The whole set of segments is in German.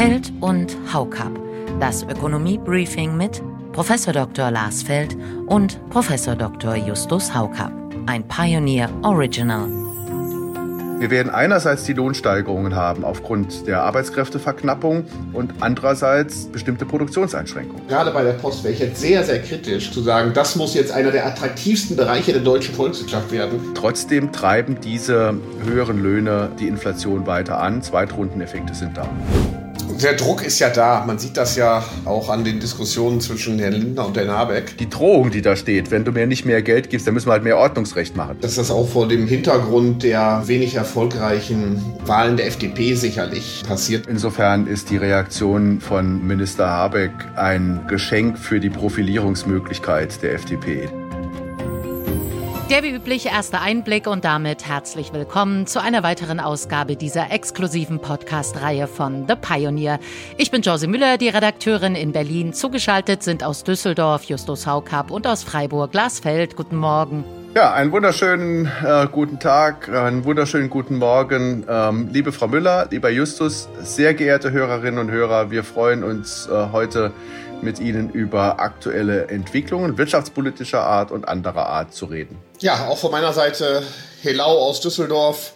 Feld und Haukap. Das Ökonomie-Briefing mit Prof. Dr. Lars Feld und Prof. Dr. Justus Haukap. Ein Pioneer Original. Wir werden einerseits die Lohnsteigerungen haben aufgrund der Arbeitskräfteverknappung und andererseits bestimmte Produktionseinschränkungen. Gerade bei der Post wäre ich jetzt sehr, sehr kritisch zu sagen, das muss jetzt einer der attraktivsten Bereiche der deutschen Volkswirtschaft werden. Trotzdem treiben diese höheren Löhne die Inflation weiter an. Zweitrundeneffekte sind da. Der Druck ist ja da. Man sieht das ja auch an den Diskussionen zwischen Herrn Lindner und Herrn Habeck. Die Drohung, die da steht, wenn du mir nicht mehr Geld gibst, dann müssen wir halt mehr Ordnungsrecht machen. Dass das auch vor dem Hintergrund der wenig erfolgreichen Wahlen der FDP sicherlich passiert. Insofern ist die Reaktion von Minister Habeck ein Geschenk für die Profilierungsmöglichkeit der FDP. Der wie üblich erste Einblick und damit herzlich willkommen zu einer weiteren Ausgabe dieser exklusiven Podcast-Reihe von The Pioneer. Ich bin Josie Müller, die Redakteurin in Berlin. Zugeschaltet sind aus Düsseldorf Justus Haukap und aus Freiburg Glasfeld. Guten Morgen. Ja, einen wunderschönen äh, guten Tag, einen wunderschönen guten Morgen, ähm, liebe Frau Müller, lieber Justus, sehr geehrte Hörerinnen und Hörer. Wir freuen uns äh, heute mit Ihnen über aktuelle Entwicklungen wirtschaftspolitischer Art und anderer Art zu reden. Ja, auch von meiner Seite Helau aus Düsseldorf.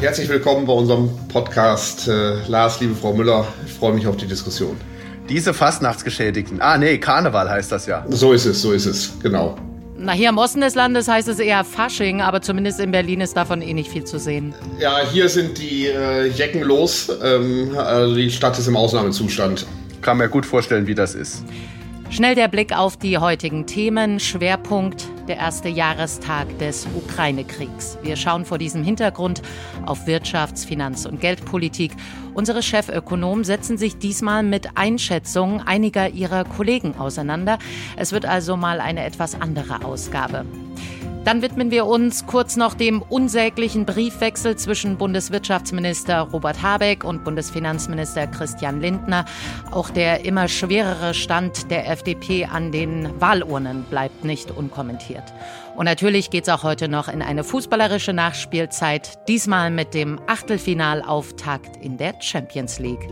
Herzlich willkommen bei unserem Podcast. Äh, Lars, liebe Frau Müller, ich freue mich auf die Diskussion. Diese Fastnachtsgeschädigten. Ah, nee, Karneval heißt das ja. So ist es, so ist es, genau. Na, hier im Osten des Landes heißt es eher Fasching, aber zumindest in Berlin ist davon eh nicht viel zu sehen. Ja, hier sind die äh, Jecken los. Ähm, also die Stadt ist im Ausnahmezustand. Kann mir gut vorstellen, wie das ist. Schnell der Blick auf die heutigen Themen. Schwerpunkt der erste Jahrestag des Ukraine-Kriegs. Wir schauen vor diesem Hintergrund auf Wirtschafts-, Finanz- und Geldpolitik. Unsere Chefökonomen setzen sich diesmal mit Einschätzungen einiger ihrer Kollegen auseinander. Es wird also mal eine etwas andere Ausgabe. Dann widmen wir uns kurz noch dem unsäglichen Briefwechsel zwischen Bundeswirtschaftsminister Robert Habeck und Bundesfinanzminister Christian Lindner. Auch der immer schwerere Stand der FDP an den Wahlurnen bleibt nicht unkommentiert. Und natürlich geht es auch heute noch in eine fußballerische Nachspielzeit, diesmal mit dem Achtelfinalauftakt in der Champions League.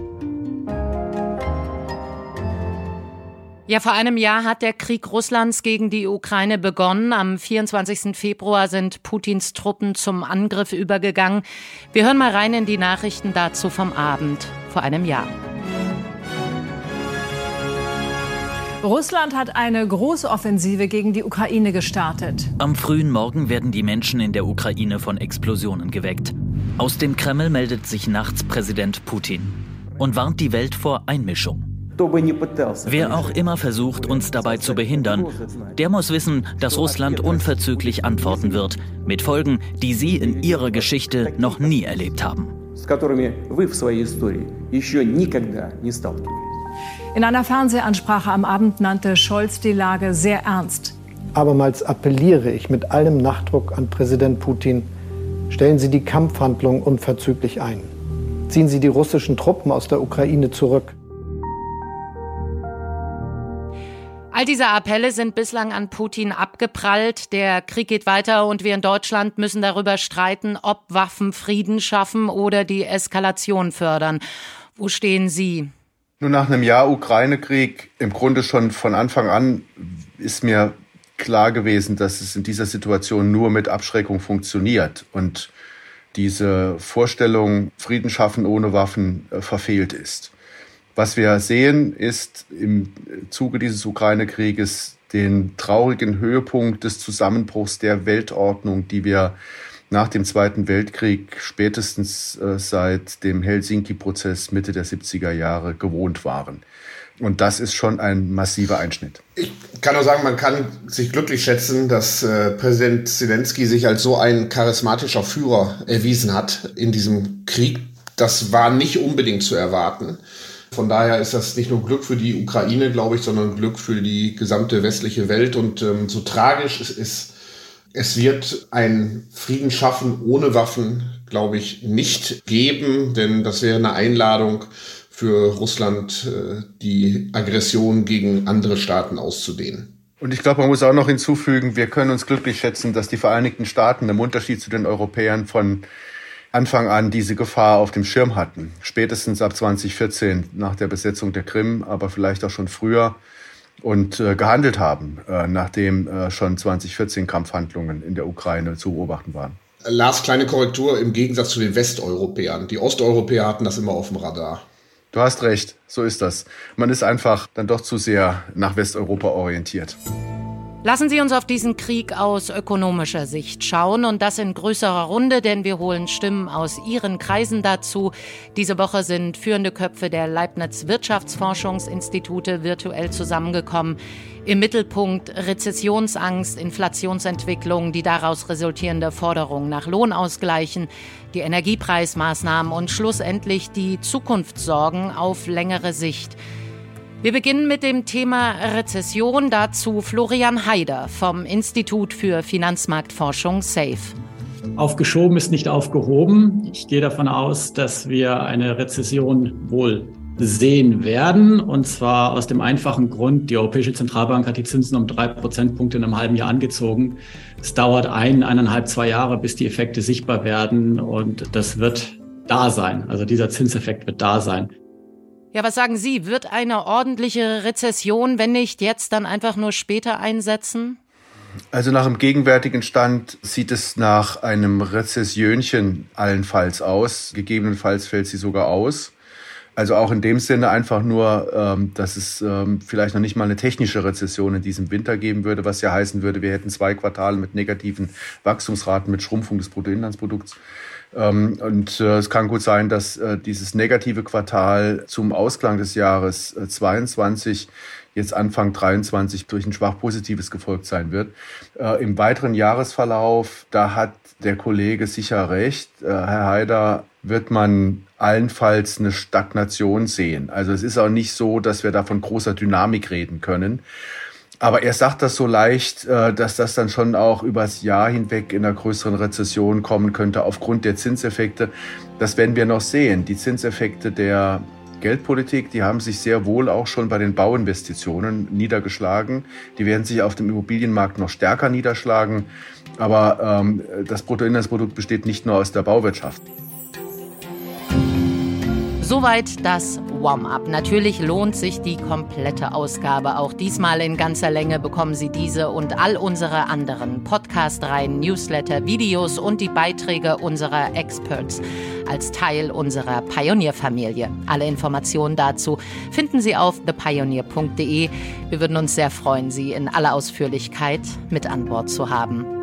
Ja, vor einem Jahr hat der Krieg Russlands gegen die Ukraine begonnen. Am 24. Februar sind Putins Truppen zum Angriff übergegangen. Wir hören mal rein in die Nachrichten dazu vom Abend vor einem Jahr. Russland hat eine große Offensive gegen die Ukraine gestartet. Am frühen Morgen werden die Menschen in der Ukraine von Explosionen geweckt. Aus dem Kreml meldet sich nachts Präsident Putin und warnt die Welt vor Einmischung. Wer auch immer versucht, uns dabei zu behindern, der muss wissen, dass Russland unverzüglich antworten wird, mit Folgen, die Sie in Ihrer Geschichte noch nie erlebt haben. In einer Fernsehansprache am Abend nannte Scholz die Lage sehr ernst. Abermals appelliere ich mit allem Nachdruck an Präsident Putin, stellen Sie die Kampfhandlungen unverzüglich ein. Ziehen Sie die russischen Truppen aus der Ukraine zurück. All diese Appelle sind bislang an Putin abgeprallt. Der Krieg geht weiter und wir in Deutschland müssen darüber streiten, ob Waffen Frieden schaffen oder die Eskalation fördern. Wo stehen Sie? Nun, nach einem Jahr Ukraine-Krieg, im Grunde schon von Anfang an, ist mir klar gewesen, dass es in dieser Situation nur mit Abschreckung funktioniert und diese Vorstellung, Frieden schaffen ohne Waffen, äh, verfehlt ist. Was wir sehen, ist im Zuge dieses Ukraine-Krieges den traurigen Höhepunkt des Zusammenbruchs der Weltordnung, die wir nach dem Zweiten Weltkrieg spätestens äh, seit dem Helsinki-Prozess Mitte der 70er Jahre gewohnt waren. Und das ist schon ein massiver Einschnitt. Ich kann nur sagen, man kann sich glücklich schätzen, dass äh, Präsident Zelensky sich als so ein charismatischer Führer erwiesen hat in diesem Krieg. Das war nicht unbedingt zu erwarten. Von daher ist das nicht nur Glück für die Ukraine, glaube ich, sondern Glück für die gesamte westliche Welt. Und ähm, so tragisch es ist, es wird ein Frieden schaffen ohne Waffen, glaube ich, nicht geben, denn das wäre eine Einladung für Russland, äh, die Aggression gegen andere Staaten auszudehnen. Und ich glaube, man muss auch noch hinzufügen, wir können uns glücklich schätzen, dass die Vereinigten Staaten im Unterschied zu den Europäern von Anfang an diese Gefahr auf dem Schirm hatten. Spätestens ab 2014 nach der Besetzung der Krim, aber vielleicht auch schon früher und äh, gehandelt haben, äh, nachdem äh, schon 2014 Kampfhandlungen in der Ukraine zu beobachten waren. Lars, kleine Korrektur im Gegensatz zu den Westeuropäern. Die Osteuropäer hatten das immer auf dem Radar. Du hast recht, so ist das. Man ist einfach dann doch zu sehr nach Westeuropa orientiert. Lassen Sie uns auf diesen Krieg aus ökonomischer Sicht schauen und das in größerer Runde, denn wir holen Stimmen aus Ihren Kreisen dazu. Diese Woche sind führende Köpfe der Leibniz Wirtschaftsforschungsinstitute virtuell zusammengekommen. Im Mittelpunkt Rezessionsangst, Inflationsentwicklung, die daraus resultierende Forderung nach Lohnausgleichen, die Energiepreismaßnahmen und schlussendlich die Zukunftssorgen auf längere Sicht. Wir beginnen mit dem Thema Rezession. Dazu Florian Haider vom Institut für Finanzmarktforschung SAFE. Aufgeschoben ist nicht aufgehoben. Ich gehe davon aus, dass wir eine Rezession wohl sehen werden. Und zwar aus dem einfachen Grund, die Europäische Zentralbank hat die Zinsen um drei Prozentpunkte in einem halben Jahr angezogen. Es dauert ein, eineinhalb, zwei Jahre, bis die Effekte sichtbar werden. Und das wird da sein. Also dieser Zinseffekt wird da sein. Ja, was sagen Sie? Wird eine ordentliche Rezession, wenn nicht jetzt, dann einfach nur später einsetzen? Also nach dem gegenwärtigen Stand sieht es nach einem Rezessionchen allenfalls aus. Gegebenenfalls fällt sie sogar aus. Also auch in dem Sinne einfach nur, ähm, dass es ähm, vielleicht noch nicht mal eine technische Rezession in diesem Winter geben würde, was ja heißen würde, wir hätten zwei Quartale mit negativen Wachstumsraten, mit Schrumpfung des Bruttoinlandsprodukts. Ähm, und äh, es kann gut sein, dass äh, dieses negative Quartal zum Ausklang des Jahres 22 äh, jetzt Anfang 23 durch ein schwach positives gefolgt sein wird. Im weiteren Jahresverlauf, da hat der Kollege sicher recht, Herr Haider, wird man allenfalls eine Stagnation sehen. Also es ist auch nicht so, dass wir da von großer Dynamik reden können. Aber er sagt das so leicht, äh, dass das dann schon auch übers Jahr hinweg in einer größeren Rezession kommen könnte aufgrund der Zinseffekte. Das werden wir noch sehen. Die Zinseffekte der Geldpolitik, die haben sich sehr wohl auch schon bei den Bauinvestitionen niedergeschlagen. Die werden sich auf dem Immobilienmarkt noch stärker niederschlagen. Aber ähm, das Bruttoinlandsprodukt besteht nicht nur aus der Bauwirtschaft. Soweit das Warm-up. Natürlich lohnt sich die komplette Ausgabe. Auch diesmal in ganzer Länge bekommen Sie diese und all unsere anderen Podcast-Reihen, Newsletter, Videos und die Beiträge unserer Experts als Teil unserer Pioneer-Familie. Alle Informationen dazu finden Sie auf thepioneer.de. Wir würden uns sehr freuen, Sie in aller Ausführlichkeit mit an Bord zu haben.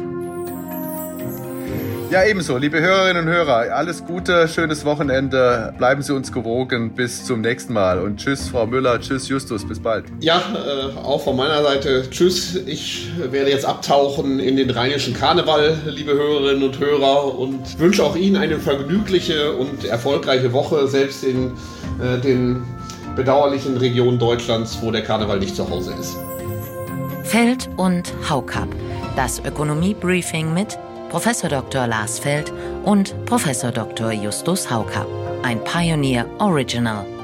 Ja, ebenso, liebe Hörerinnen und Hörer, alles Gute, schönes Wochenende, bleiben Sie uns gewogen, bis zum nächsten Mal. Und tschüss, Frau Müller, tschüss, Justus, bis bald. Ja, äh, auch von meiner Seite tschüss, ich werde jetzt abtauchen in den rheinischen Karneval, liebe Hörerinnen und Hörer. Und wünsche auch Ihnen eine vergnügliche und erfolgreiche Woche, selbst in äh, den bedauerlichen Regionen Deutschlands, wo der Karneval nicht zu Hause ist. Feld und Haukap, das Ökonomie-Briefing mit Professor Dr. Lars Feld und Professor Dr. Justus Haukapp. Ein Pioneer Original.